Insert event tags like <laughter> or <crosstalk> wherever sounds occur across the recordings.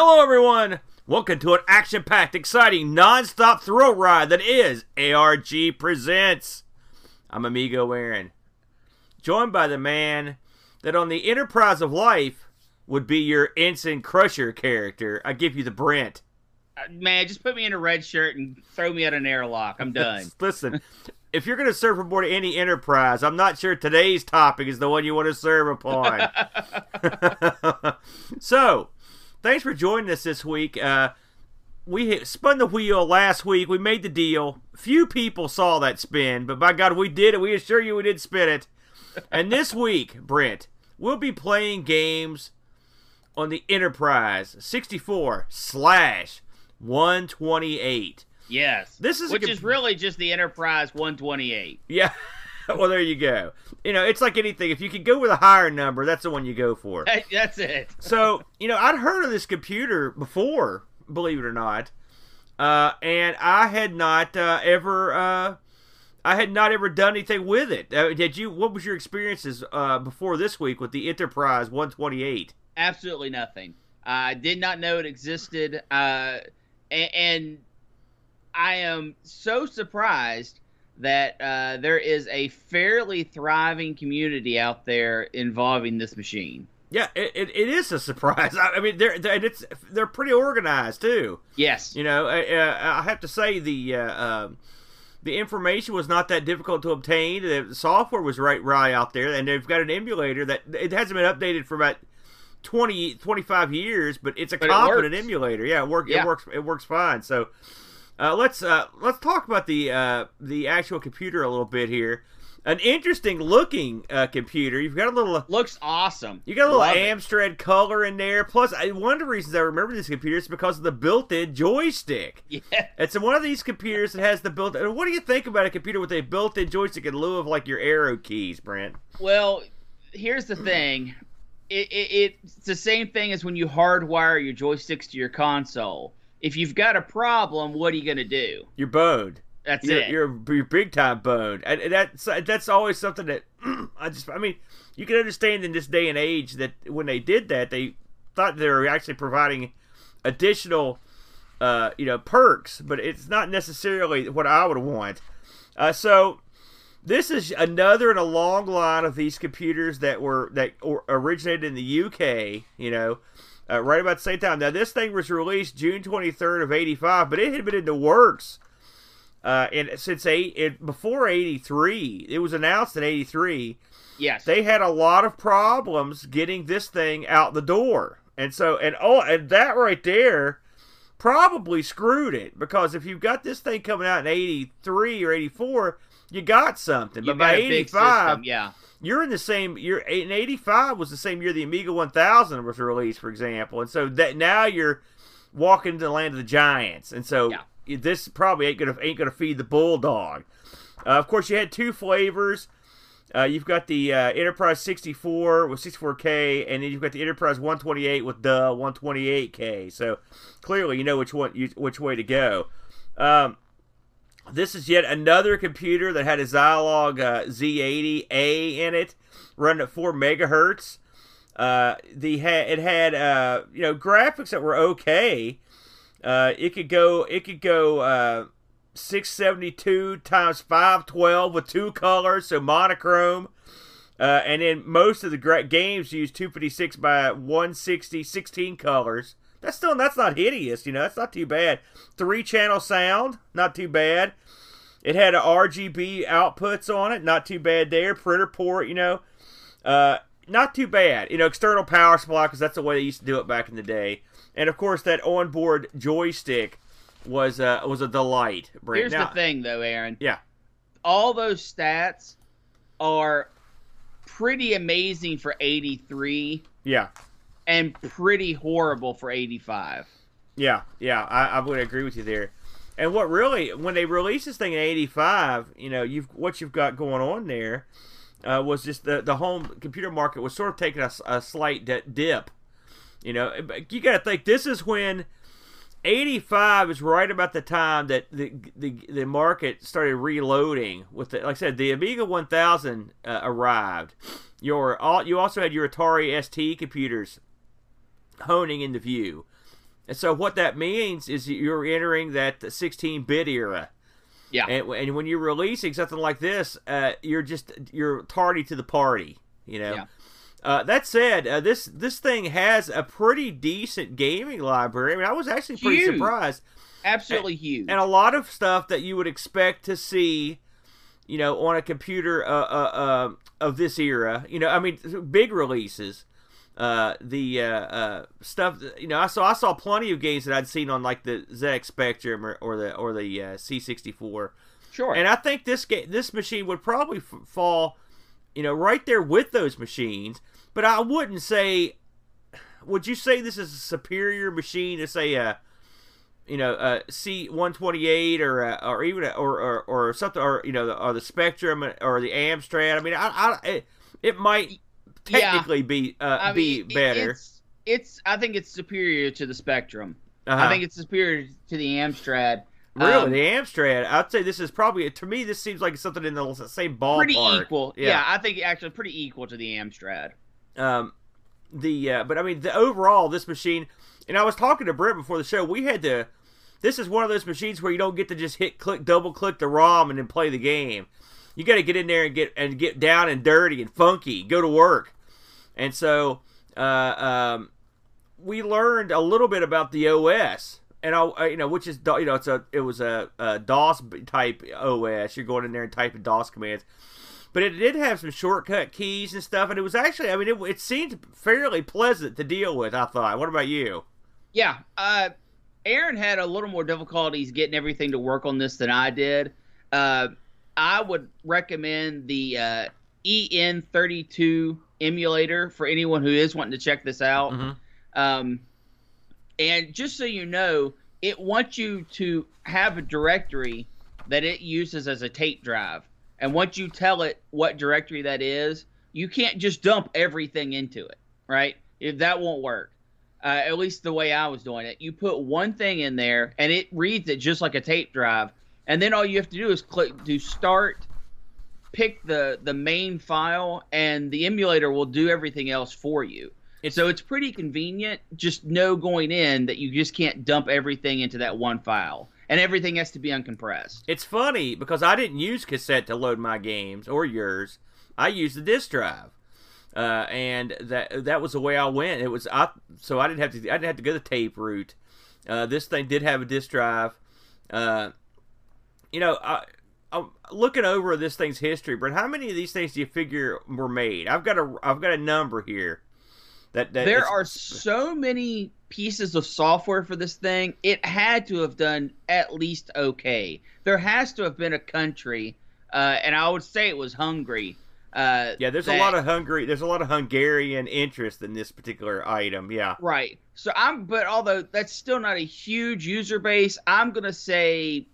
Hello, everyone. Welcome to an action-packed, exciting, non-stop thrill ride that is ARG Presents. I'm Amigo Aaron, joined by the man that on the Enterprise of Life would be your Ensign Crusher character. I give you the Brent. Uh, Man, just put me in a red shirt and throw me at an airlock. I'm <laughs> done. Listen, if you're going to serve aboard any Enterprise, I'm not sure today's topic is the one you want to serve upon. <laughs> <laughs> so, thanks for joining us this week. Uh, we hit, spun the wheel last week. We made the deal. Few people saw that spin, but by God, we did it. We assure you we did spin it. And this <laughs> week, Brent, we'll be playing games on the Enterprise 64 slash 128. yes. This is which is really just the Enterprise 128. Yeah. <laughs> well, there you go. You know, it's like anything. If you can go with a higher number, that's the one you go for. That's it. So, you know, I'd heard of this computer before, believe it or not, uh, and I had not uh, ever, uh, I had not ever done anything with it. Uh, did you? What was your experiences uh, before this week with the Enterprise 128? Absolutely nothing. I did not know it existed. Uh, and, and I am so surprised that uh, there is a fairly thriving community out there involving this machine. Yeah, it, it, it is a surprise. <laughs> I, I mean, they're, they're and it's they're pretty organized too. Yes. You know, I, I have to say the uh, um the information was not that difficult to obtain. The software was right right out there, and they've got an emulator that it hasn't been updated for about 20, 25 years, but it's a But it competent works. emulator. Yeah, it, work, Yeah. it works. It works fine. So uh, let's uh, let's talk about the uh, the actual computer a little bit here. An interesting looking uh, computer. You've got a little Looks awesome. you got a little Love it. Amstrad color in there. Plus, I, one of the reasons I remember this computer is because of the built-in joystick. Yeah. It's one of these computers that has the built. and What do you think about a computer with a built-in joystick in lieu of like your arrow keys, Brent? Well, here's the thing. It, it, it's the same thing as when you hardwire your joysticks to your console. If you've got a problem, what are you going to do? You're boned. That's You're, it. you're you're big time boned, and that's that's always something that <clears throat> I just. I mean, you can understand in this day and age that when they did that, they thought they were actually providing additional, uh, you know, perks, but it's not necessarily what I would want. Uh, so this is another in a long line of these computers that were that or originated in the UK. You know, uh, right about the same time. Now this thing was released June 23rd of '85, but it had been in the works. Uh, and since eight, it, before '83, it was announced in '83 yes. they had a lot of problems getting this thing out the door. And so and oh and that right there probably screwed it because if you've got this thing coming out in 83 or 84, you got something. You but by a 85, yeah. you're in the same you're in 85 was the same year the Amiga 1000 was released for example. And so that now you're walking into the land of the giants. And so Yeah. this probably ain't going to ain't to feed the bulldog. Uh, of course, you had two flavors. Uh, you've got the uh, Enterprise 64 with 64K, and then you've got the Enterprise 128 with the 128K. So clearly, you know which one, you, which way to go. Um, this is yet another computer that had a Zilog uh, Z80A in it, running at four megahertz. Uh, the ha- it had uh, you know graphics that were okay. Uh, it could go it could go uh, 672 times 512 with two colors, so monochrome. Uh, and then most of the gra- games use 256 by 160, 16 colors. That's still that's not hideous, you know. That's not too bad. Three channel sound, not too bad. It had a RGB outputs on it, not too bad there. Printer port, you know, uh, not too bad. You know, external power supply because that's the way they used to do it back in the day. And of course, that onboard joystick was uh, was a delight. Brent. Here's Now- the thing, though, Aaron. Yeah. All those stats are pretty amazing for 83 Yeah, and pretty horrible for 85. yeah, yeah. I, I would agree with you there. And what really, when they released this thing in '85, you know, you've what you've got going on there uh, was just the the home computer market was sort of taking a slight di- dip. You know, But you got to think this is when 85 is right about the time that the the, the market started reloading with the, like I said the Amiga 1000 uh, arrived your you also had your Atari ST computers honing into view And so what that means is you're entering that 16-bit era. Yeah. And, and when you're releasing something like this, uh, you're just you're tardy to the party. You know. Yeah. Uh, that said, uh, this this thing has a pretty decent gaming library. I mean, I was actually pretty Huge. surprised, Absolutely huge. and a lot of stuff that you would expect to see, you know, on a computer uh, uh, uh, of this era. You know, I mean, big releases. Uh, the uh, uh, stuff, you know, I saw I saw plenty of games that I'd seen on like the ZX Spectrum or, or the or the uh, C64. sure. And I think this ga- this machine would probably f- fall, you know, right there with those machines. But I wouldn't say. Would you say this is a superior machine to say a, you know, a C one twenty eight or a, or even a, or, or or something or you know the, or the Spectrum or the Amstrad? I mean, I, I it, it might Yeah. technically be uh, I be mean, better. It's, it's. I think it's superior to the Spectrum. Uh-huh. I think it's superior to the Amstrad. really um, the Amstrad. I'd say this is probably to me. This seems like something in the same ballpark. Pretty equal. Yeah. Yeah. I think actually pretty equal to the Amstrad. um the uh, but I mean the overall this machine and I was talking to Brent before the show we had to this is one of those machines where you don't get to just hit click double click the ROM and then play the game you got to get in there and get and get down and dirty and funky go to work and so uh, um, we learned a little bit about the OS and I, I- you know which is you know it's a it was a, a DOS type OS you're going in there and typing DOS commands but it did have some shortcut keys and stuff, and it was actually, I mean, it, it seemed fairly pleasant to deal with. I thought. What about you? Yeah. Uh, Aaron had a little more difficulties getting everything to work on this than I did. Uh, I would recommend the uh, EP32 emulator for anyone who is wanting to check this out. Mhm. Um, and just so you know, it wants you to have a directory that it uses as a tape drive. And once you tell it what directory that is, you can't just dump everything into it, right? If that won't work. Uh, at least the way I was doing it. You put one thing in there and it reads it just like a tape drive. And then all you have to do is click do start, pick the the main file, and the emulator will do everything else for you. It's- so it's pretty convenient. Just know going in that you just can't dump everything into that one file, and everything has to be uncompressed. It's funny because I didn't use cassette to load my games or yours. I used the disk drive, uh, and that that was the way I went. It was I so I didn't have to I didn't have to go the tape route. Uh, this thing did have a disk drive. Uh, you know, I, I'm looking over this thing's history, but How many of these things do you figure were made? I've got a I've got a number here. That, that there are so many pieces of software for this thing. It had to have done at least okay. There has to have been a country, uh, and I would say it was Hungary. Uh, Yeah, there's a lot of Hungary. There's a lot of Hungarian interest in this particular item. Yeah, Right. So I'm, but although that's still not a huge user base, I'm gonna say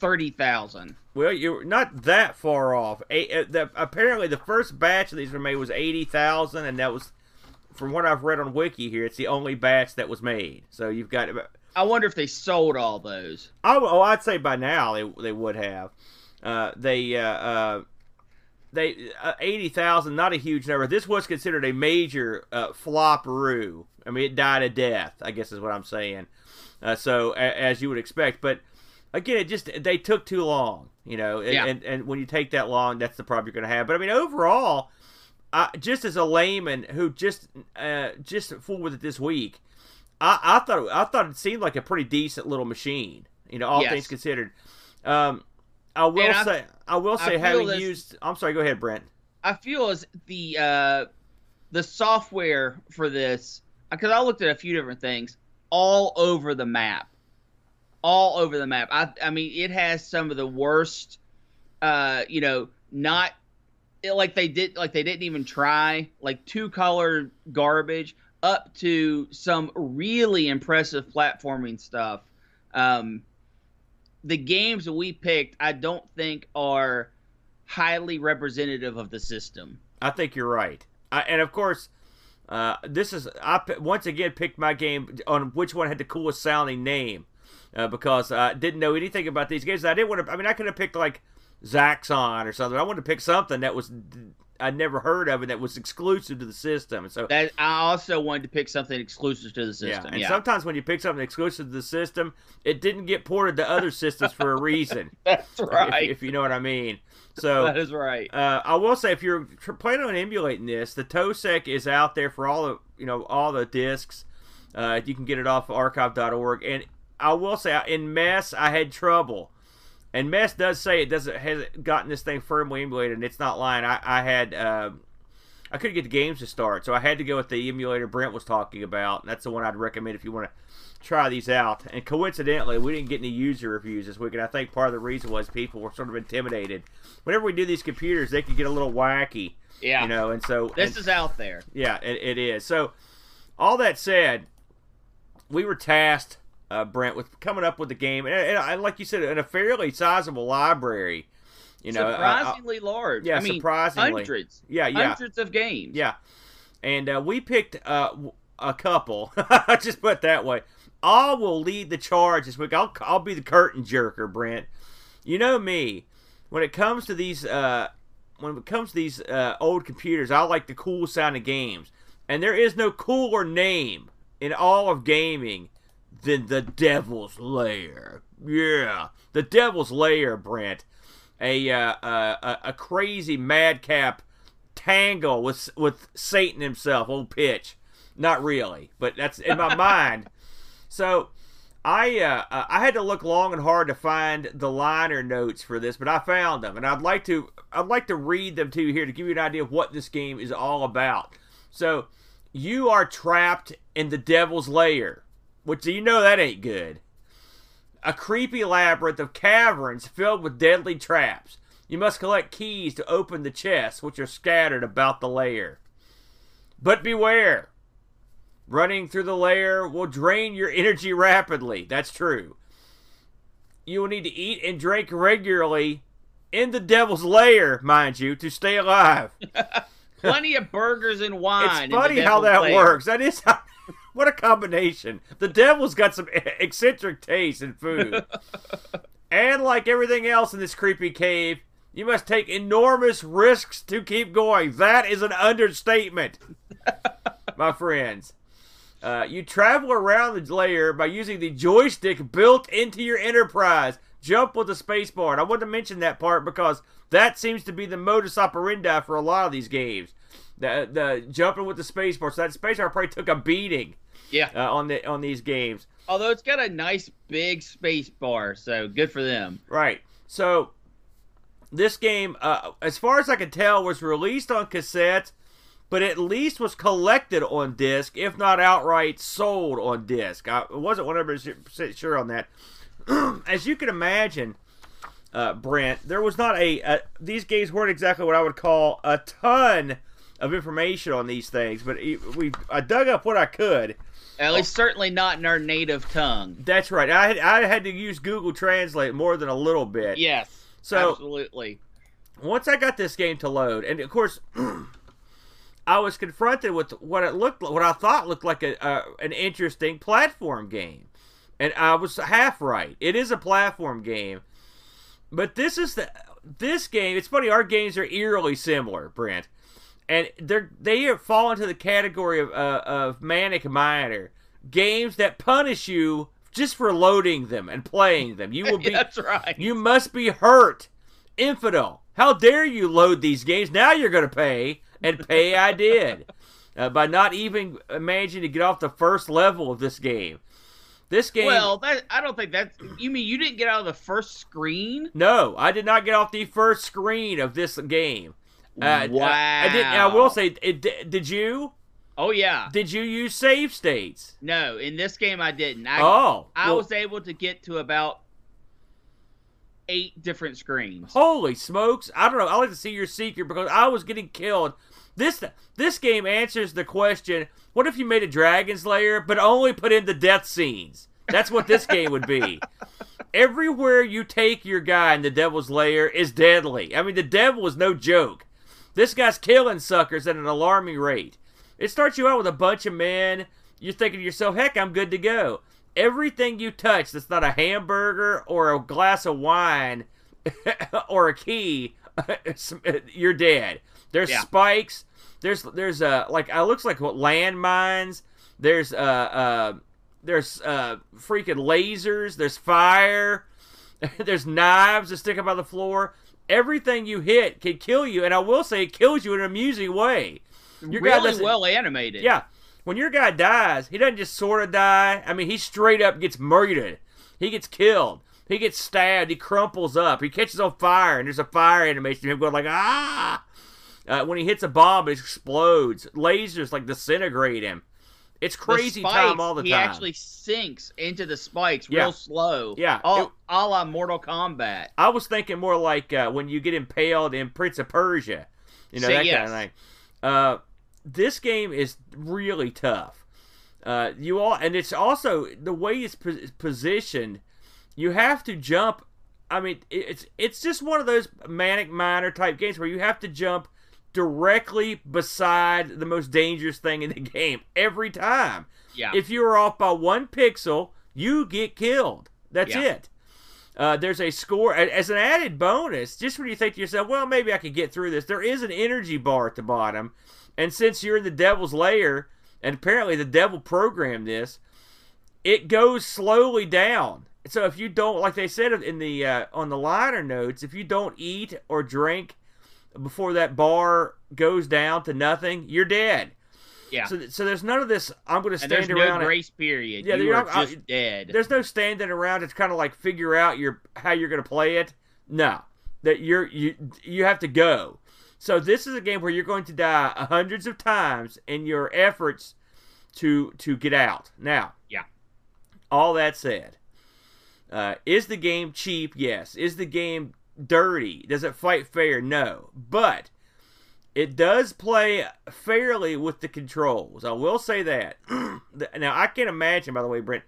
thirty thousand. well, you're not that far off. A, uh, the, apparently, the first batch of these were made was eighty thousand, and that was, from what I've read on Wiki here, it's the only batch that was made. So you've got. I wonder if they sold all those. Oh, oh I'd say by now they they would have. Uh, they uh, uh, they uh, eighty thousand, not a huge number. This was considered a major uh, flopperoo. I mean, it died a death. I guess is what I'm saying. Uh, so a, as you would expect, but again, it just they took too long. You know, and, Yeah. and and when you take that long, that's the problem you're going to have. But I mean, overall, I, just as a layman who just uh, just fooled with it this week, I, I thought I thought it seemed like a pretty decent little machine. You know, all Yes. things considered. Um, I will And I- say I will say feel having this- used. I'm sorry. Go ahead, Brent. I feel as the uh, the software for this because I looked at a few different things all over the map, all over the map. I I mean it has some of the worst, uh, you know, not it, like they did like they didn't even try like two color garbage up to some really impressive platforming stuff. Um, the games that we picked, I don't think are highly representative of the system. I think you're right. I, and of course, uh, this is i once again picked my game on which one had the coolest sounding name uh, because I didn't know anything about these games. I didn't want to. I mean, I could have picked like Zaxxon or something. I wanted to pick something that was I'd never heard of and that was exclusive to the system. So that I also wanted to pick something exclusive to the system. yeah, and yeah. sometimes when you pick something exclusive to the system, it didn't get ported to other systems for a reason. <laughs> That's right. If, you know what I mean. So that is right. uh, I will say, if you're planning on emulating this, the TOSEC is out there for all the you know all the discs. Uh, you can get it off archive.org, and I will say, in Mess, I had trouble. And Mess does say it doesn't hasn't gotten this thing firmly emulated, and it's not lying. I, I had uh, I couldn't get the games to start, so I had to go with the emulator Brent was talking about. And that's the one I'd recommend if you want to try these out. And coincidentally, we didn't get any user reviews this week, and I think part of the reason was people were sort of intimidated. Whenever we do these computers, they can get a little wacky, Yeah. you know. And so this and- is out there. yeah, it, it is. So, all that said, we were tasked, uh, Brent, with coming up with the game, and, and, and like you said, in a fairly sizable library. You know, uh, uh, surprisingly large. yeah, I mean, surprisingly. hundreds. yeah, yeah, Hundreds of games. yeah. And uh, we picked uh, a couple. <laughs> just put it that way. I will lead the charge this week. I'll I'll be the curtain jerker, Brent. You know me. When it comes to these, uh, when it comes to these uh, old computers, I like the cool sounding games, and there is no cooler name in all of gaming than the Devil's Lair. Yeah, the Devil's Lair, Brent. A uh, uh, a, a crazy madcap tangle with with Satan himself, old Pitch. Not really, but that's in my <laughs> mind. So I uh, I had to look long and hard to find the liner notes for this, but I found them, and I'd like to I'd like to read them to you here to give you an idea of what this game is all about. So you are trapped in the Devil's Lair, which you know that ain't good. A creepy labyrinth of caverns filled with deadly traps. You must collect keys to open the chests, which are scattered about the lair. But beware! Running through the lair will drain your energy rapidly. That's true. You will need to eat and drink regularly in the devil's lair, mind you, to stay alive. <laughs> Plenty of burgers and wine. in It's funny how that Lair. works. That is how, what a combination. The devil's got some eccentric taste in food. <laughs> and like everything else in this creepy cave, you must take enormous risks to keep going. That is an understatement, <laughs> my friends. Uh, you travel around the lair by using the joystick built into your Enterprise. Jump with the spacebar. And I wanted to mention that part because that seems to be the modus operandi for a lot of these games. The, the jumping with the spacebar. So that spacebar probably took a beating Yeah. uh, on the on these games. Although it's got a nice big space bar, so good for them. Right. So this game, uh, as far as I can tell, was released on cassette, but at least was collected on disc, if not outright sold on disc. I wasn't 100% sure on that. <clears throat> as you can imagine, uh, Brent, there was not a, a. These games weren't exactly what I would call a ton of information on these things, but it- we I dug up what I could. At least certainly not in our native tongue. That's right. I had, I had to use Google Translate more than a little bit. Yes. So- absolutely. once I got this game to load, and of course, <clears throat> I was confronted with what it looked, what I thought looked like a, a an interesting platform game, and I was half right. It is a platform game, but this is the this game. It's funny. Our games are eerily similar, Brent, and they're they fall into the category of uh, of manic miner games that punish you just for loading them and playing them. You <laughs> will be That's right. you must be hurt. Infidel. How dare you load these games? Now you're going to pay. And pay I <laughs> did. Uh, by not even managing to get off the first level of this game. This game. Well, that I don't think that's. You mean you didn't get out of the first screen? no, I did not get off the first screen of this game. Uh, wow. I, I did. I will say, it, did you? Oh yeah. Did you use save states? No, in this game I didn't. I oh, I well, was able to get to about eight different screens. Holy smokes! I don't know. I like to see your secret because I was getting killed. This this game answers the question: What if you made a Dragon's Lair but only put in the death scenes? That's what this game would be. <laughs> Everywhere you take your guy in the Devil's Lair is deadly. I mean, the devil is no joke. This guy's killing suckers at an alarming rate. It starts you out with a bunch of men. You're thinking to yourself, heck, I'm good to go. Everything you touch that's not a hamburger or a glass of wine <laughs> or a key, <laughs> you're dead. There's Yeah. spikes. There's there's uh like it looks like what landmines. There's uh uh there's uh freaking lasers. There's fire. <laughs> there's knives that stick up on the floor. Everything you hit can kill you, and I will say it kills you in an amusing way. Your guy really doesn't- well animated. Yeah. When your guy dies, he doesn't just sort of die. I mean, he straight up gets murdered. He gets killed. He gets stabbed. He crumples up. He catches on fire, and there's a fire animation of him going like ah. Uh, when he hits a bomb, it explodes. Lasers like disintegrate him. It's crazy time all the he time. He actually sinks into the spikes Yeah. real slow. Yeah, All, it- a la Mortal Kombat. I was thinking more like uh, when you get impaled in Prince of Persia, you know Say that yes. kind of thing. Uh, this game is really tough. Uh, you all, and it's also the way it's pos- positioned. You have to jump. I mean, it's it's just one of those manic miner type games where you have to jump directly beside the most dangerous thing in the game every time. Yeah. If you are off by one pixel, you get killed. That's Yeah. it. Uh, there's a score as an added bonus. Just when you think to yourself, "Well, maybe I could get through this," there is an energy bar at the bottom, and since you're in the devil's lair, and apparently the devil programmed this, it goes slowly down. So if you don't, like they said in the uh, on the liner notes, if you don't eat or drink before that bar goes down to nothing, you're dead. yeah. So, so there's none of this. I'm going to and there's stand no around. and- grace period. Yeah, you you're are not- I- just dead. there's no standing around It's kind of like figure out your how you're going to play it. No, that you're you you have to go. So this is a game where you're going to die hundreds of times in your efforts to to get out. Now, Yeah. All that said, uh, is the game cheap? Yes. Is the game dirty? Does it fight fair? No. But it does play fairly with the controls. I will say that. <clears throat> now I can't imagine, by the way, Brent,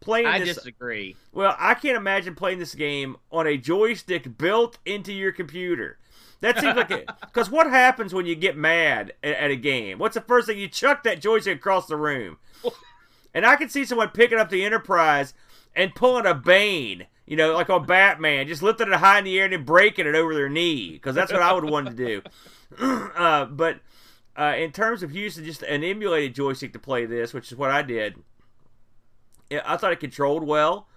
playing I this. disagree. Well, I can't imagine playing this game on a joystick built into your computer. That seems like it. Because <laughs> what happens when you get mad at, at a game? What's the first thing? You chuck that joystick across the room. <laughs> And I can see someone picking up the Enterprise and pulling a Bane, you know, like on Batman, just lifting it high in the air and then breaking it over their knee. Because that's what I would want to do. <clears throat> uh, but uh, in terms of using just an emulated joystick to play this, which is what I did, I thought it controlled well.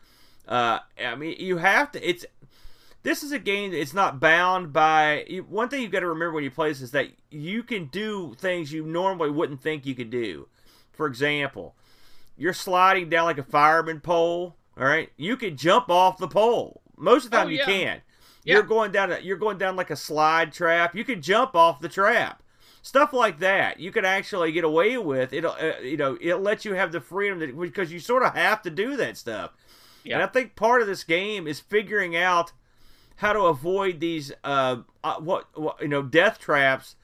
Uh, I mean, you have to. It's this is a game that it's not bound by. One thing you've got to remember when you play this is that you can do things you normally wouldn't think you could do. For example, you're sliding down like a fireman pole. All right, you can jump off the pole. Most of the Oh, time, you yeah. can. Yeah. You're going down. A, you're going down like a slide trap. You can jump off the trap. Stuff like that you can actually get away with. It'll, uh, you know, it'll let you have the freedom that, because you sort of have to do that stuff. Yeah. And I think part of this game is figuring out how to avoid these, uh, uh what, what you know, death traps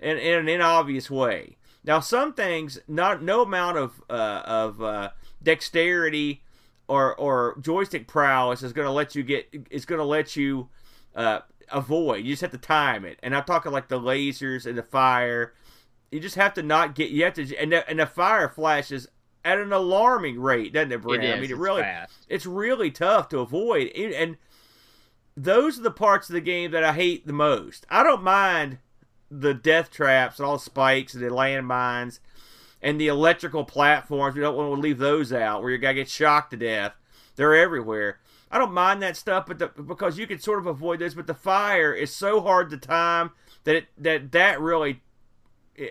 in, in an obvious way. Now, some things, not no amount of uh, of uh, dexterity or or joystick prowess is going to let you get is going to let you uh, avoid. You just have to time it. And I'm talking like the lasers and the fire. You just have to not get. You have to, and the, and the fire flashes at an alarming rate, doesn't it, It Brent? is. I mean, it really fast. it's really tough to avoid and- and those are the parts of the game that i hate the most i don't mind the death traps and all the spikes and the landmines and the electrical platforms we don't want to leave those out where your guy gets shocked to death they're everywhere i don't mind that stuff but the, because you can sort of avoid this, but the fire is so hard to time that it, that that really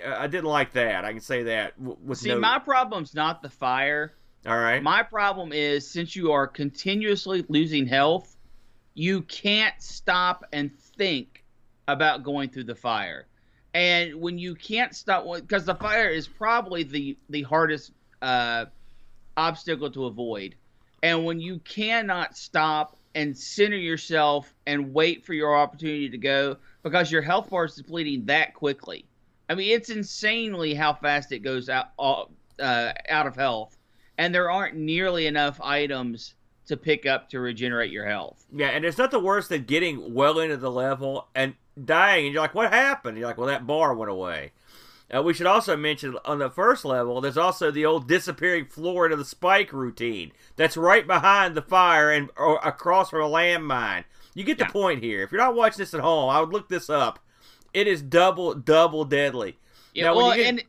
i didn't like that i can say that See, no my problem's not the fire. all right My problem is since you are continuously losing health, you can't stop and think about going through the fire. And when you can't stop, because the fire is probably the the hardest uh, obstacle to avoid. And when you cannot stop and center yourself and wait for your opportunity to go, because your health bar is depleting that quickly. I mean, it's insanely how fast it goes out uh, out of health and there aren't nearly enough items to pick up to regenerate your health. Yeah, and it's not the worst than getting well into the level and dying, and you're like, "What happened?" And you're like, "Well, that bar went away." Uh, we should also mention on the first level, there's also the old disappearing floor into the spike routine. That's right behind the fire and or across from a landmine. You get the point here. If you're not watching this at home, I would look this up. It is double double deadly. Yeah, Now, well, get- and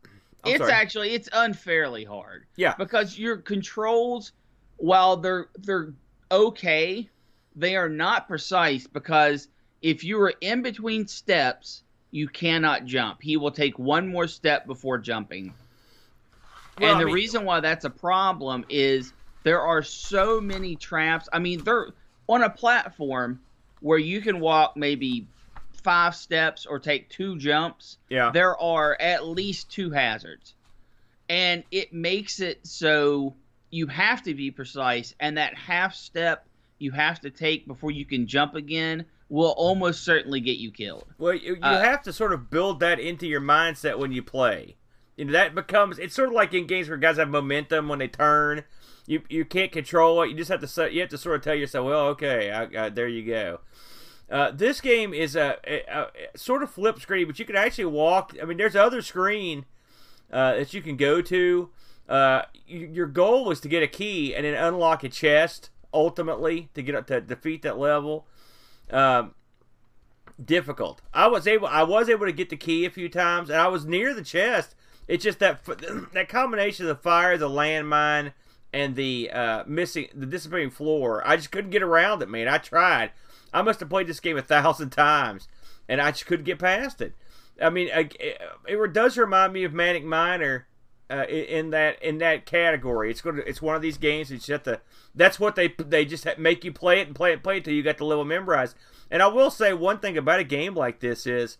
I'm it's sorry. actually it's unfairly hard. Yeah. because your controls, while they're they're okay, they are not precise because if you are in between steps, you cannot jump. He will take one more step before jumping. Well, and I the mean- reason why that's a problem is there are so many traps. I mean, they're on a platform where you can walk maybe five steps or take two jumps Yeah. there are at least two hazards. And it makes it so you have to be precise, and that half step you have to take before you can jump again will almost certainly get you killed. Well, you, you Uh, have to sort of build that into your mindset when you play. You know, that becomes it's sort of like in games where guys have momentum when they turn. You you can't control it. You just have to you have to sort of tell yourself, well, okay, I, I, there you go. Uh, this game is a, a, a sort of flip screen, but you can actually walk. I mean, there's other screen uh, that you can go to. Uh, your goal is to get a key and then unlock a chest ultimately to get to defeat that level. Um, difficult. I was able I was able to get the key a few times, and I was near the chest. It's just that <clears throat> that combination of the fire, the landmine, and the uh, missing the disappearing floor. I just couldn't get around it, man. I tried. I must have played this game a <laughs> thousand times, and I just couldn't get past it. I mean, it, it does remind me of Manic Miner. Uh, in that in that category, it's to it's one of these games. It's just the that's what they they just make you play it and play it play it till you got the level memorized. And I will say one thing about a game like this is,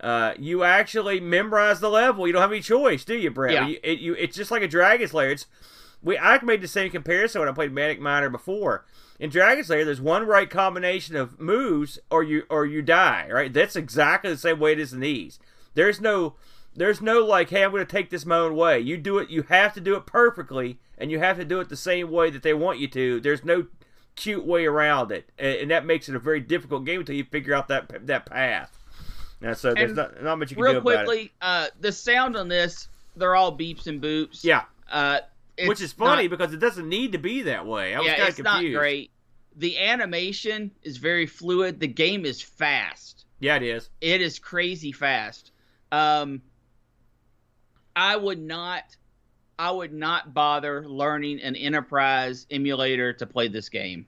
uh, you actually memorize the level. You don't have any choice, do you, Brent? Yeah. You, it, you, it's just like a Dragon's Lair. It's we I made the same comparison when I played Manic Miner before. In Dragon's Lair, there's one right combination of moves, or you or you die. Right? That's exactly the same way it is in these. There's no there's no like, hey, I'm going to take this my own way. You do it. You have to do it perfectly, and you have to do it the same way that they want you to. There's no cute way around it, and, and that makes it a very difficult game until you figure out that that path. Now, so there's And not, not much you can Real do about it. quickly, uh, the sound on this, they're all beeps and boops. Yeah, Uh, which is funny not- because it doesn't need to be that way. I was yeah, it's of not great. The animation is very fluid. The game is fast. Yeah, it is. It is crazy fast. Um, I would not, I would not bother learning an enterprise emulator to play this game.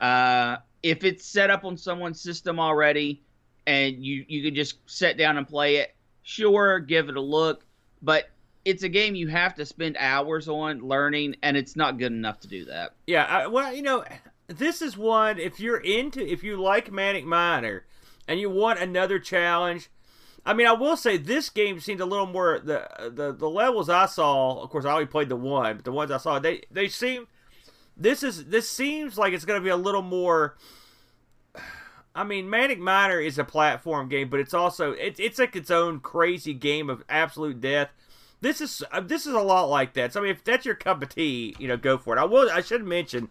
Uh, if it's set up on someone's system already, and you you can just sit down and play it, sure, give it a look. But it's a game you have to spend hours on learning, and it's not good enough to do that. Yeah, I, well, you know, this is one if you're into if you like Manic Miner and you want another challenge. I mean, I will say this game seemed a little more the the the levels I saw. Of course, I only played the one, but the ones I saw, they they seem. This is this seems like it's going to be a little more. I mean, Manic Miner is a platform game, but it's also it's it's like its own crazy game of absolute death. This is uh, this is a lot like that. So I mean, if that's your cup of tea, you know, go for it. I will. I should mention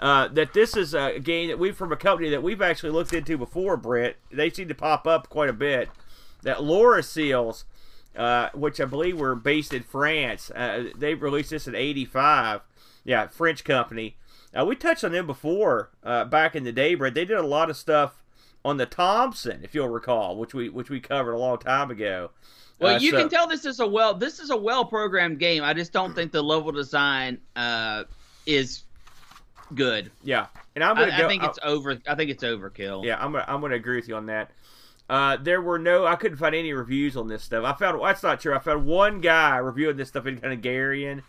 uh, that this is a game that we from a company that we've actually looked into before. Brent, they seem to pop up quite a bit. That Loriciels, uh, which I believe were based in France, uh, they released this in '85. Yeah, French company. Uh, we touched on them before uh, back in the day, Brent. They did a lot of stuff on the Thomson, if you'll recall, which we which we covered a long time ago. Well, Uh, you so- can tell this is a well this is a well programmed game. I just don't think the level design uh, is good. Yeah, and I'm gonna go. I think it's over. I think it's overkill. Yeah, I'm gonna I'm gonna agree with you on that. Uh, there were no, I couldn't find any reviews on this stuff. I found that's not true. I found one guy reviewing this stuff in Hungarian,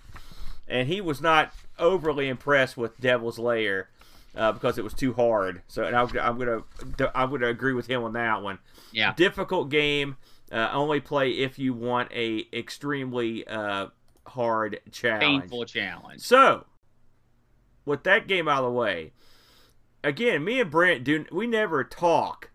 and he was not overly impressed with Devil's Lair uh, because it was too hard. So, and I'm, I'm gonna I'm gonna agree with him on that one. Yeah. difficult game. Uh, only play if you want a extremely uh, hard challenge. Painful challenge. So, with that game out of the way, again, me and Brent do we never talk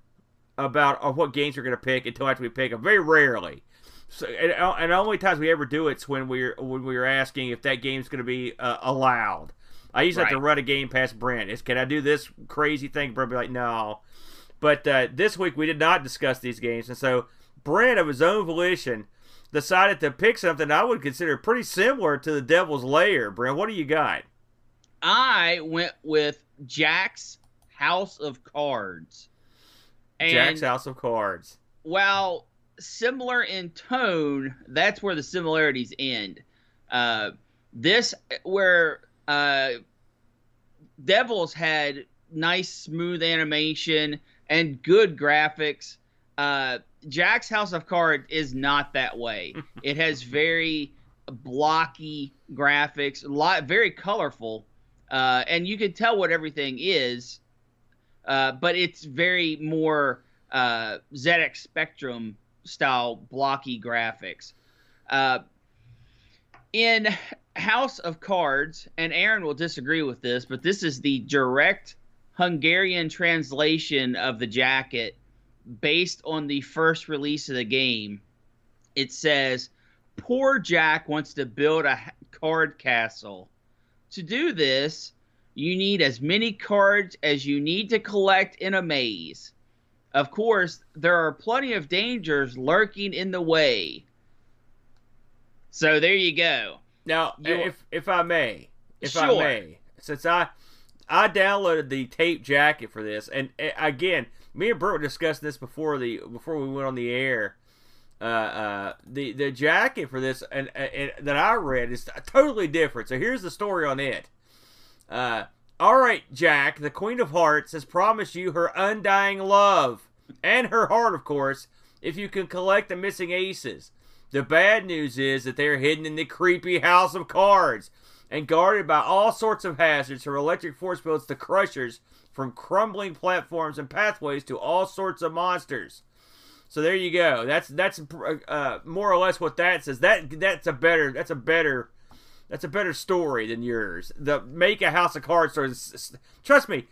about uh, what games we're going to pick until after we pick them. Very rarely. So, and, uh, and the only times we ever do it's when we're when we're asking if that game's going to be uh, allowed. I usually have to run a game past Brent. Is can I do this crazy thing? Brent be like, no. But uh, this week we did not discuss these games, and so Brent, of his own volition, decided to pick something I would consider pretty similar to the Devil's Lair. Brent, what do you got? I went with Jack's House of Cards. And Jack's House of Cards. while similar in tone, that's where the similarities end. Uh, this where uh, Devils had nice smooth animation and good graphics. Uh, Jack's House of Cards is not that way. <laughs> it has very blocky graphics, a lot very colorful, uh, and you can tell what everything is. Uh, but it's very more uh, ZX Spectrum style blocky graphics. Uh, in House of Cards, and Aaron will disagree with this, but this is the direct Hungarian translation of the jacket based on the first release of the game. It says, Poor Jack wants to build a card castle. To do this, you need as many cards as you need to collect in a maze. Of course, there are plenty of dangers lurking in the way. So there you go. Now, You- if if I may, if I Sure. may, since I I downloaded the tape jacket for this, and again, me and Bert were discussing this before the before we went on the air. Uh, uh, the the jacket for this and, and that I read is totally different. So here's the story on it. Uh, all right, Jack, the Queen of Hearts has promised you her undying love and her heart, of course, if you can collect the missing aces. The bad news is that they are hidden in the creepy house of cards and guarded by all sorts of hazards from electric force fields to crushers, from crumbling platforms and pathways to all sorts of monsters. So there you go. That's that's uh, more or less what that says. That that's a better that's a better that's a better story than yours. The make a house of cards story. Trust me,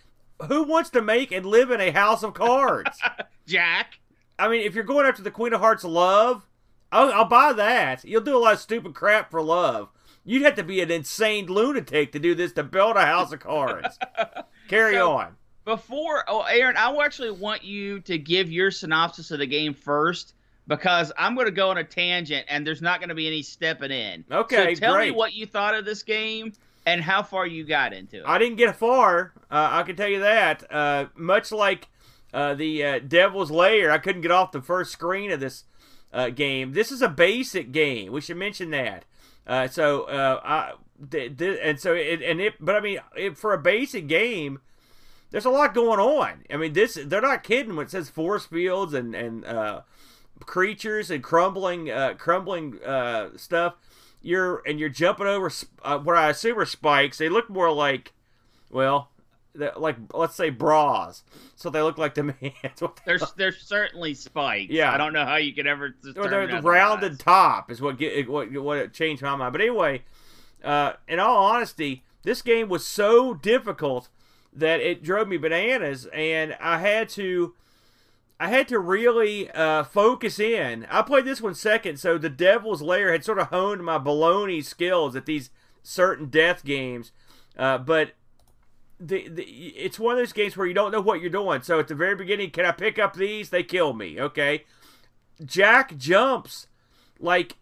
who wants to make and live in a house of cards? <laughs> Jack, I mean, if you're going after the Queen of Hearts love, I'll, I'll buy that. You'll do a lot of stupid crap for love. You'd have to be an insane lunatic to do this to build a house of cards. <laughs> Carry So- on. before oh Aaron, I actually want you to give your synopsis of the game first because I'm going to go on a tangent and there's not going to be any stepping in. Okay, so tell great. me what you thought of this game and how far you got into it. I didn't get far. Uh, I can tell you that. Uh, much like uh, the uh, Devil's Lair, I couldn't get off the first screen of this uh, game. This is a basic game. We should mention that. Uh, so uh, I th- th- and so it and it, but I mean, it, for a basic game, there's a lot going on. I mean, this they're not kidding when it says force fields and and uh, creatures and crumbling uh, crumbling uh, stuff. You're and you're jumping over uh, what I assume are spikes. They look more like, well, like let's say bras. So they look like the <laughs> man. There's there's certainly spikes. Yeah. I don't know how you could ever. or they're the rounded top is what get what what it changed my mind. But anyway, uh, in all honesty, this game was so difficult that it drove me bananas, and I had to. I had to really uh, focus in. I played this one second, so the Devil's Lair had sort of honed my baloney skills at these certain death games. Uh, but the, the it's one of those games where you don't know what you're doing. So at the very beginning, can I pick up these? They kill me. Okay, Jack jumps like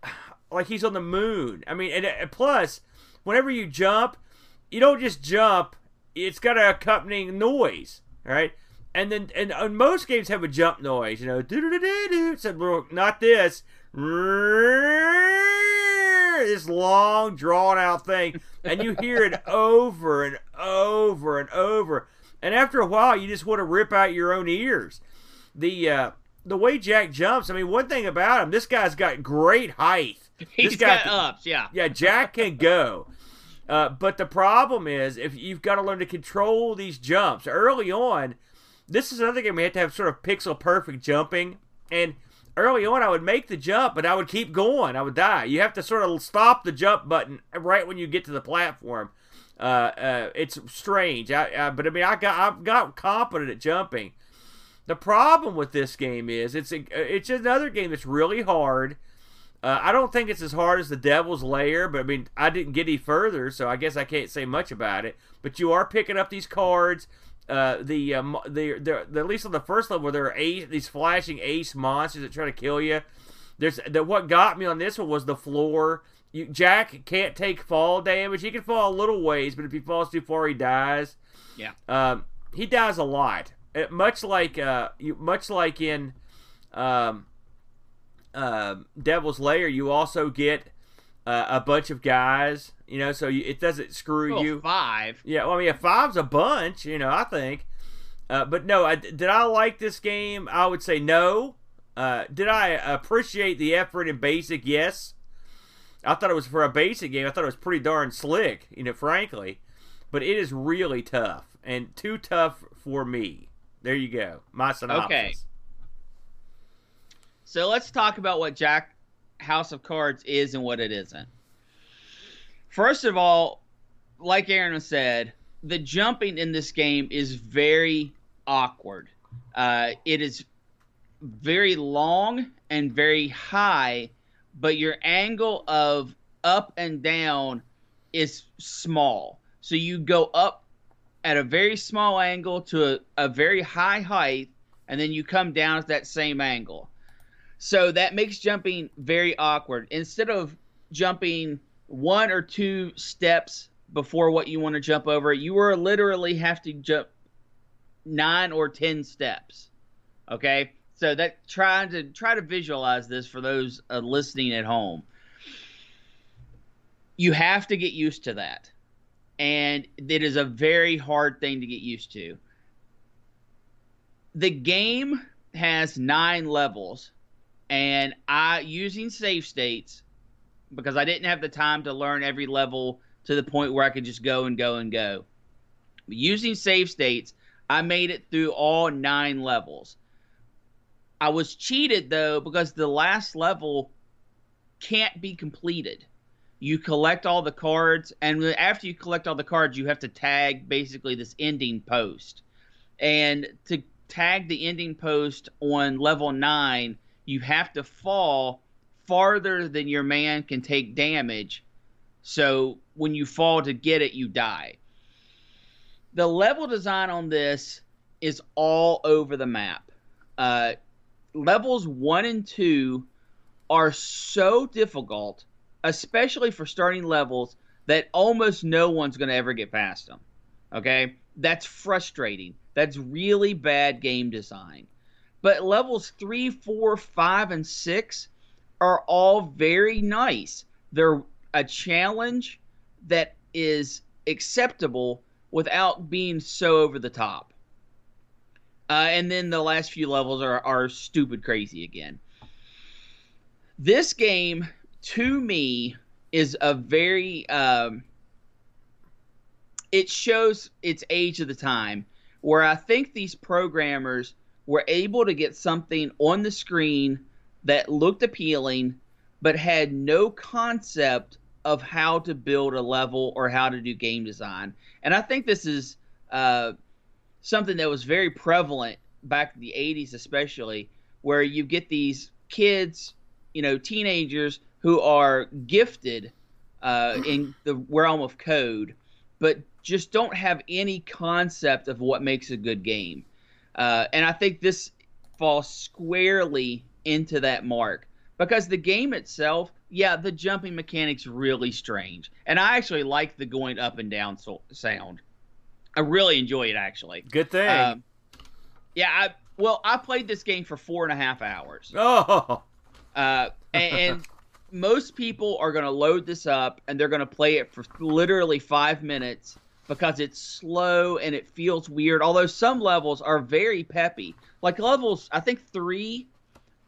like he's on the moon. I mean, and, and plus, whenever you jump, you don't just jump; it's got an accompanying noise, all right? And then, and, and most games have a jump noise, you know, do do do do do. So well, not this. This long, drawn out thing, and you hear it <laughs> over and over and over. And after a while, you just want to rip out your own ears. The uh, the way Jack jumps, I mean, one thing about him, this guy's got great height. <laughs> He's this guy got can- ups, yeah. Yeah, Jack can go. Uh, but the problem is, if you've got to learn to control these jumps early on, this is another game we have to have sort of pixel perfect jumping. And early on, I would make the jump, but I would keep going. I would die. You have to sort of stop the jump button right when you get to the platform. Uh, uh, it's strange. I, I, but I mean, I got I got competent at jumping. The problem with this game is it's a, it's another game that's really hard. Uh, I don't think it's as hard as the Devil's Lair, but I mean, I didn't get any further, so I guess I can't say much about it. But you are picking up these cards. Uh, the, um, the, the, the at least on the first level, there are ace, these flashing ace monsters that try to kill you. There's the, what got me on this one was the floor. You, Jack can't take fall damage. He can fall a little ways, but if he falls too far, he dies. Yeah. Um, he dies a lot. Uh, much like uh, you, much like in um, uh, Devil's Lair, you also get uh, a bunch of guys. You know, so you, it doesn't screw Well, you. five. Yeah, well, I mean, a five's a bunch. You know, I think. Uh, but no, I, did I like this game? I would say no. Uh, did I appreciate the effort in basic? Yes. I thought it was for a basic game. I thought it was pretty darn slick. You know, frankly, but it is really tough and too tough for me. There you go. My synopsis. Okay. So let's talk about what Jack House of Cards is and what it isn't. First of all, like Aaron said, the jumping in this game is very awkward. Uh, it is very long and very high, but your angle of up and down is small. So you go up at a very small angle to a, a very high height, and then you come down at that same angle. So that makes jumping very awkward. Instead of jumping one or two steps before what you want to jump over, you are literally have to jump nine or ten steps. Okay, so that try to try to visualize this for those uh, listening at home. You have to get used to that, and it is a very hard thing to get used to. The game has nine levels, and I using save states because I didn't have the time to learn every level to the point where I could just go and go and go. Using save states, I made it through all nine levels. I was cheated though because the last level can't be completed. You collect all the cards, and after you collect all the cards, you have to tag basically this ending post. And to tag the ending post on level 9, you have to fall farther than your man can take damage. So when you fall to get it, you die. The level design on this is all over the map. Uh, levels one and two are so difficult, especially for starting levels, that almost no one's going to ever get past them. Okay? That's frustrating. That's really bad game design. But levels three, four, five, and six are all very nice. They're a challenge that is acceptable without being so over the top. Uh, and then the last few levels are, are stupid crazy again. This game, to me, is a very. Um, it shows its age of the time, where I think these programmers were able to get something on the screen that looked appealing, but had no concept of how to build a level or how to do game design. And I think this is uh, something that was very prevalent back in the 80s, especially, where you get these kids, you know, teenagers who are gifted uh, in the realm of code, but just don't have any concept of what makes a good game. Uh, and I think this falls squarely into that mark because the game itself, yeah, the jumping mechanics really strange, and I actually like the going up and down so- sound. I really enjoy it actually. Good thing. Um, yeah, I well, I played this game for four and a half hours. <laughs> oh, Uh, and, and most people are going to load this up and they're going to play it for literally five minutes because it's slow and it feels weird. Although some levels are very peppy, like levels I think three,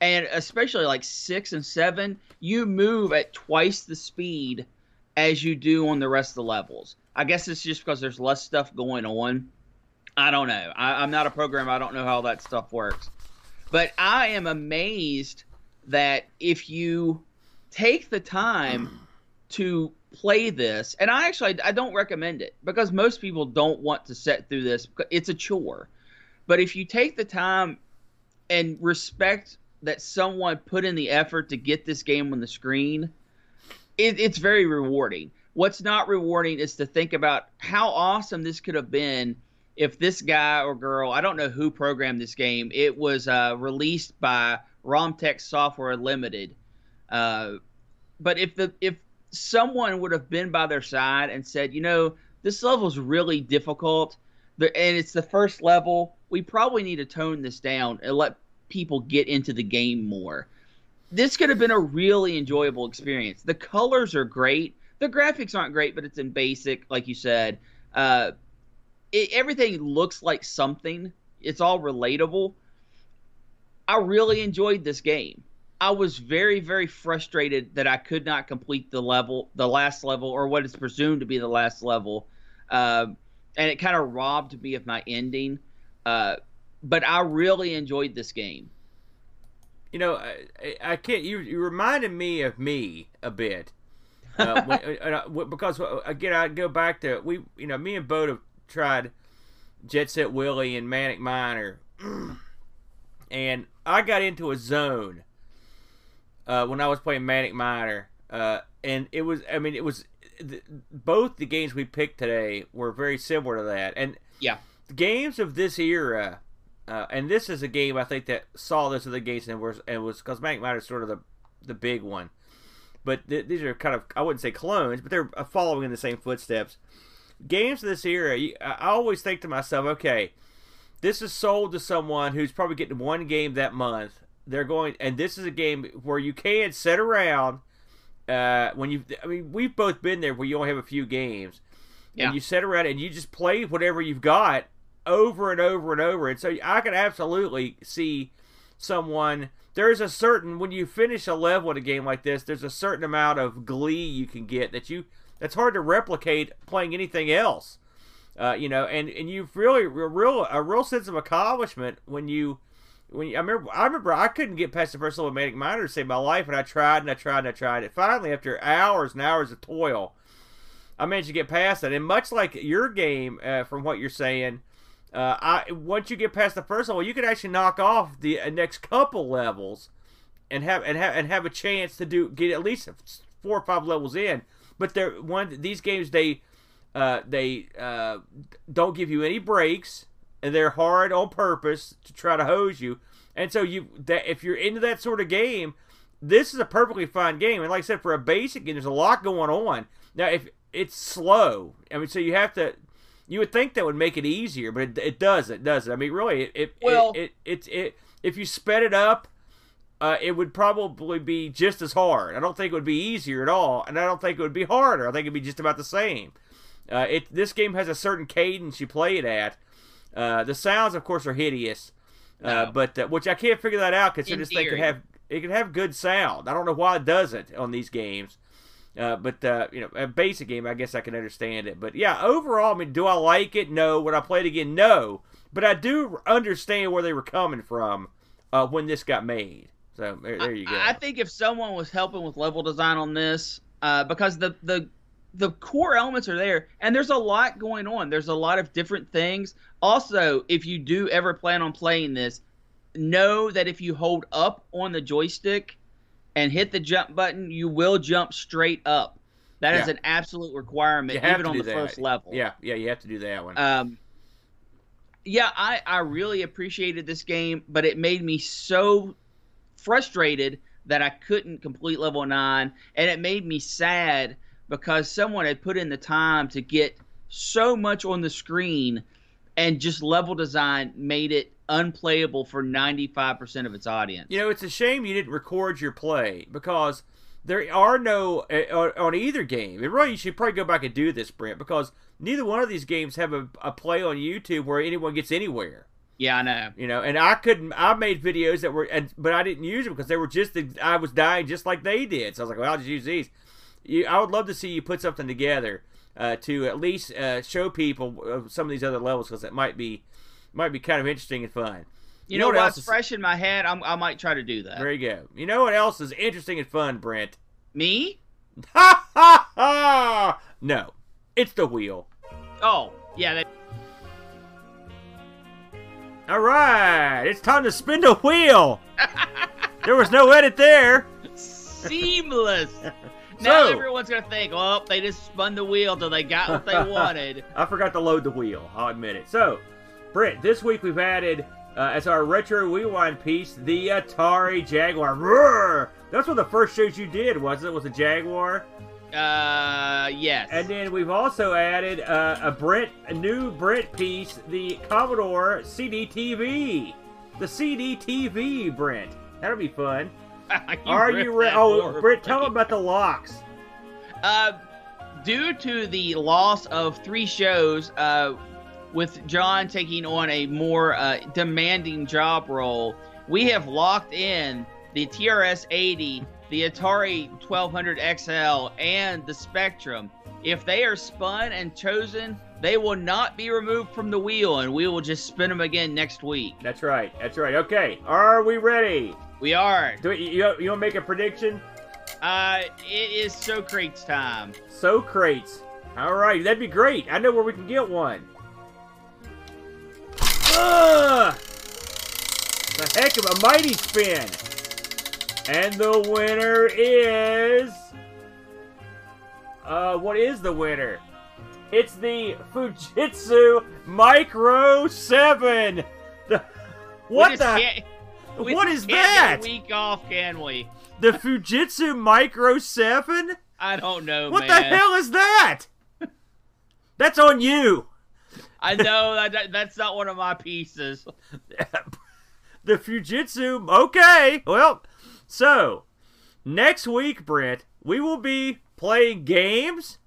and especially like six and seven, you move at twice the speed as you do on the rest of the levels. I guess it's just because there's less stuff going on. I don't know. I, I'm not a programmer. I don't know how that stuff works. But I am amazed that if you take the time to play this, and I actually I don't recommend it because most people don't want to set through this. It's a chore. But if you take the time and respect that someone put in the effort to get this game on the screen, it, it's very rewarding. What's not rewarding is to think about how awesome this could have been if this guy or girl, I don't know who programmed this game, it was uh, released by Romtech Software Limited. Uh, but if the if someone would have been by their side and said, you know, this level is really difficult, and it's the first level, we probably need to tone this down and let people get into the game more. This could have been a really enjoyable experience. The colors are great. The graphics aren't great, but it's in basic, like you said. Uh, it, everything looks like something. It's all relatable. I really enjoyed this game. I was very, very frustrated that I could not complete the level, the last level, or what is presumed to be the last level, uh, and it kind of robbed me of my ending. Uh, but I really enjoyed this game. You know, I, I can't. You, you reminded me of me a bit, uh, <laughs> when, uh, uh because uh, again, I go back to we. You know, me and Bo have tried Jet Set Willy and Manic Miner, <clears throat> and I got into a zone uh, when I was playing Manic Miner, uh, and it was. I mean, it was both the games we picked today were very similar to that, and yeah, games of this era. Uh, and this is a game I think that saw this of the gates and was and was Manic Miner is sort of the the big one, but th- these are kind of I wouldn't say clones, but they're uh, following in the same footsteps. Games of this era, I always think to myself, okay, this is sold to someone who's probably getting one game that month they're going, and this is a game where you can sit around. Uh, when you, I mean, we've both been there where you only have a few games, yeah. and you sit around and you just play whatever you've got over and over and over. And so I can absolutely see someone. There's a certain when you finish a level in a game like this, there's a certain amount of glee you can get that you that's hard to replicate playing anything else. Uh, you know, and and you've really a real a real sense of accomplishment when you when you, I remember, I remember I couldn't get past the first level of Manic Miner to save my life, and I tried and I tried and I tried it. Finally, after hours and hours of toil, I managed to get past it. And much like your game, uh, from what you're saying, uh, I once you get past the first level, you can actually knock off the uh, next couple levels, and have and have and have a chance to do get at least four or five levels in. But they're one these games they uh, they uh, don't give you any breaks and they're hard on purpose to try to hose you. And so you that if you're into that sort of game, this is a perfectly fine game. And like I said, for a basic game, there's a lot going on. Now, if it's slow, I mean, so you have to. You would think that would make it easier, but it, it doesn't. Does it? I mean, really, it it well, it, it, it, it if you sped it up, uh, it would probably be just as hard. I don't think it would be easier at all, and I don't think it would be harder. I think it'd be just about the same. Uh, it this game has a certain cadence you play it at, uh, the sounds, of course, are hideous, uh, no. but uh, which I can't figure that out because this thing could have it could have good sound. I don't know why it doesn't on these games. Uh, but uh, you know, a basic game, I guess I can understand it. But yeah, overall, I mean, do I like it? No. Would I play it again? No. But I do understand where they were coming from uh, when this got made. So there, there you go. I, I think if someone was helping with level design on this, uh, because the the the core elements are there and there's a lot going on there's a lot of different things also if you do ever plan on playing this know that if you hold up on the joystick and hit the jump button you will jump straight up That yeah. is an absolute requirement even on the that. first level yeah yeah you have to do that one um yeah i i really appreciated this game but it made me so frustrated that i couldn't complete level 9 and it made me sad because someone had put in the time to get so much on the screen and just level design made it unplayable for 95% of its audience. You know, it's a shame you didn't record your play because there are no uh, on either game. And really, you should probably go back and do this, Brent, because neither one of these games have a, a play on YouTube where anyone gets anywhere. Yeah, I know. You know, and I couldn't. I made videos that were, and, but I didn't use them because they were just. I was dying just like they did. So I was like, well, I'll just use these you, I would love to see you put something together uh, to at least uh, show people some of these other levels because it might be might be kind of interesting and fun. You, you know, know, what else is fresh in my head? I'm, i might try to do that. There you go. You know what else is interesting and fun, Brent? Me? Ha ha ha! No, it's the wheel. Oh, yeah. They... All right, it's time to spin the wheel. <laughs> there was no edit there. Seamless. <laughs> now so, everyone's gonna think, oh, they just spun the wheel till they got what they <laughs> wanted. I forgot to load the wheel. I'll admit it. So, Brent, this week we've added uh, as our retro rewind piece the Atari Jaguar. Roar! That's one of the first shows you did, wasn't it? Was the Jaguar? Uh, yes. And then we've also added uh, a Brent, a new Brent piece, the Commodore CDTV. the CDTV, Brent. That'll be fun. <laughs> You Are you ready? Oh. Brent, tell them about the locks. Uh, due to the loss of three shows, uh, with John taking on a more uh, demanding job role, we have locked in the TRS 80, the Atari 1200 XL, and the Spectrum. If they are spun and chosen, they will not be removed from the wheel, and we will just spin them again next week. That's right. That's right. Okay. Are we ready? We are. Do you, you, you want to make a prediction? Uh, it is Socrates time. So crates. All right, that'd be great. I know where we can get one. Ugh! The heck of a mighty spin. And the winner is. Uh, what is the winner? It's the Fujitsu Micro 7. The, We what the? What is can't get that? a week off, can we? The Fujitsu Micro 7? I don't know, What man. the hell is that? That's on you. I know that, that- that's not one of my pieces. <laughs> the Fujitsu. Okay. Well, so next week, Brent, we will be playing games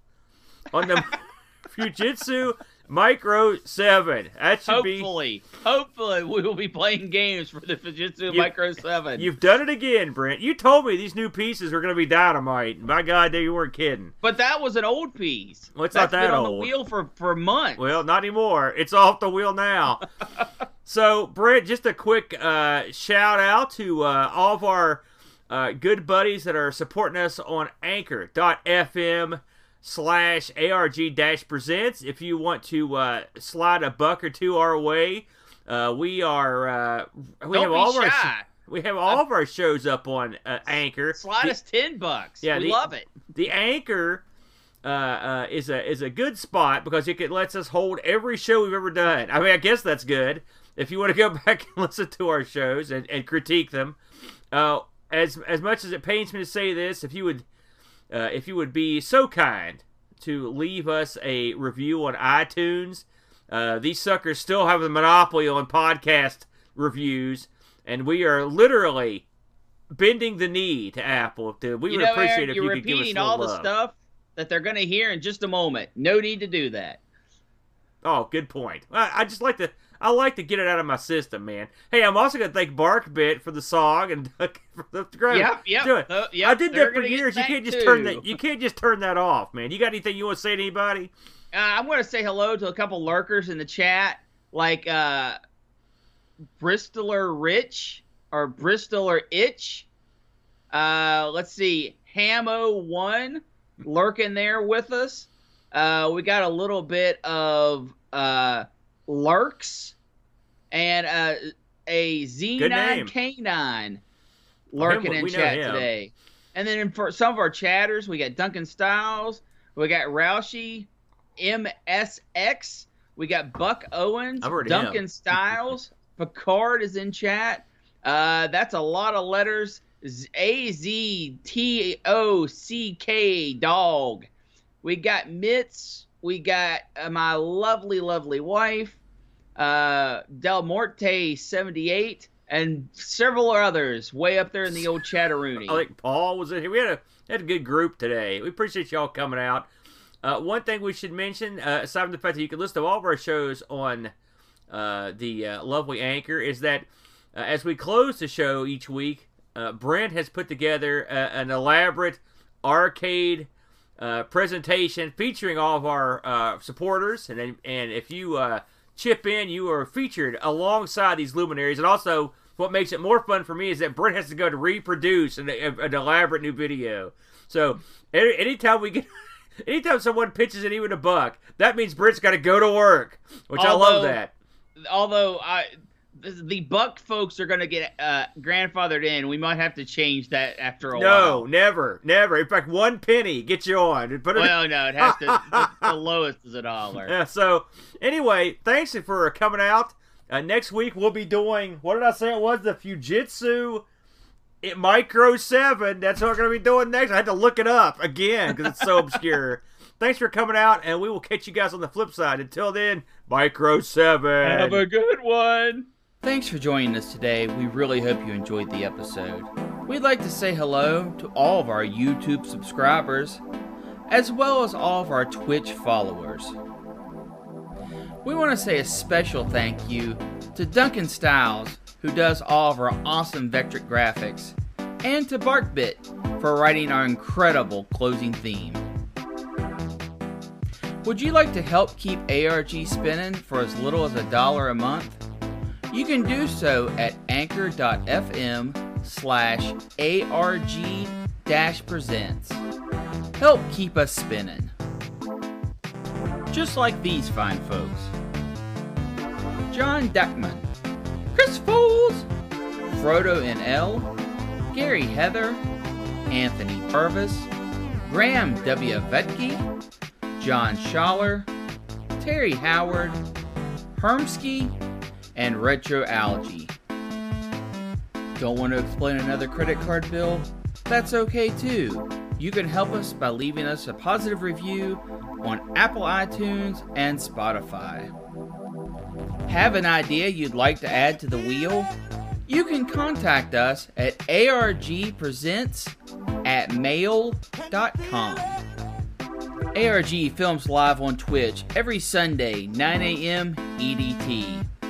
on the <laughs> Fujitsu Micro 7. That should be. Hopefully, hopefully we will be playing games for the Fujitsu You- Micro Seven. You've done it again, Brent. You told me these new pieces were going to be dynamite. My God, you weren't kidding. but that was an old piece. Well, it's That's not that been on the wheel for for months. Well, not anymore. It's off the wheel now. <laughs> so, Brent, just a quick uh, shout out to uh, all of our uh, good buddies that are supporting us on anchor.fm slash arg dash presents. If you want to uh, slide a buck or two our way, uh, we are uh, we don't have all of our shy. we have all of our shows up on uh, Anchor. Slide The- us ten bucks. Yeah, we the- love it. the anchor uh, uh, is a is a good spot because it, lets us hold every show we've ever done. I mean, I guess that's good. If you want to go <laughs> back and listen to our shows and, and critique them, uh, as as much as it pains me to say this, if you would uh, if you would be so kind to leave us a review on iTunes, uh, these suckers still have the monopoly on podcast reviews, and we are literally bending the knee to Apple. To, we you would know, appreciate Aaron, if you could give us a little all the love. stuff that they're going to hear in just a moment. No need to do that. Oh, good point. I, I just like to I like to get it out of my system, man. Hey, I'm also gonna thank Barkbit for the song and <laughs> for the great. Yep, yep. do it. Uh, yep, I did that for years. You can't just too. turn that. You can't just turn that off, man. You got anything you want to say to anybody? Uh, I'm going to say hello to a couple lurkers in the chat, like uh, Bristoler Rich or Bristoler Itch. Uh, let's see, Hamo One lurking there with us. Uh, we got a little bit of uh, lurks and uh, a Good name. Z9K9 lurking in chat today. And then for some of our chatters, we got Duncan Styles, we got Roushie, MSX, we got Buck Owens, I've heard of Duncan him. Styles, <laughs> Picard is in chat. Uh, that's a lot of letters. A Z T O C K dog. We got Mitz. We got uh, my lovely, lovely wife, uh, Del Morte seventy eight, and several others way up there in the old Chatteroony. <laughs> I think Paul was in here. We had a had a good group today. We appreciate y'all coming out. Uh, one thing we should mention, uh, aside from the fact that you can listen to all of our shows on uh, the uh, lovely Anchor, is that as we close the show each week, Brent has put together an elaborate arcade uh, presentation featuring all of our uh, supporters, and and if you uh, chip in, you are featured alongside these luminaries, and also. What makes it more fun for me is that Brent has to go to reproduce an, an elaborate new video. So any, anytime we get, <laughs> anytime someone pitches it even a buck, that means Brent's got to go to work, which I love that. Although I, the, Buck folks are going to get uh, grandfathered in, we might have to change that after a No, while. No, never, never. In fact, one penny gets you on. Put it. Well, no, it has to. the, the <laughs> lowest is a dollar. Yeah, so anyway, thanks for coming out. Uh, next week we'll be doing what did I say it was the Fujitsu it Micro Seven. That's what we're gonna be doing next. I had to look it up again because it's so <laughs> obscure. Thanks for coming out, and we will catch you guys on the flip side. Until then, Micro Seven. Have a good one. Thanks for joining us today. We really hope you enjoyed the episode. We'd like to say hello to all of our YouTube subscribers, as well as all of our Twitch followers. We want to say a special thank you to Duncan Styles, who does all of our awesome Vectric graphics, and to BarkBit for writing our incredible closing theme. Would you like to help keep ARG spinning for as little as a dollar a month? You can do so at anchor.fm slash ARG presents. Help keep us spinning. Just like these fine folks. John Deckman, Chris Foles, Frodo NL, Gary Heather, Anthony Purvis, Graham W. Vetke, John Schaller, Terry Howard, Hermsky, and Retro Algae. Don't want to explain another credit card bill? That's okay too. You can help us by leaving us a positive review on Apple iTunes and Spotify. Have an idea you'd like to add to the wheel? You can contact us at argpresents at mail.com. ARG films live on Twitch every Sunday, 9 a.m. EDT.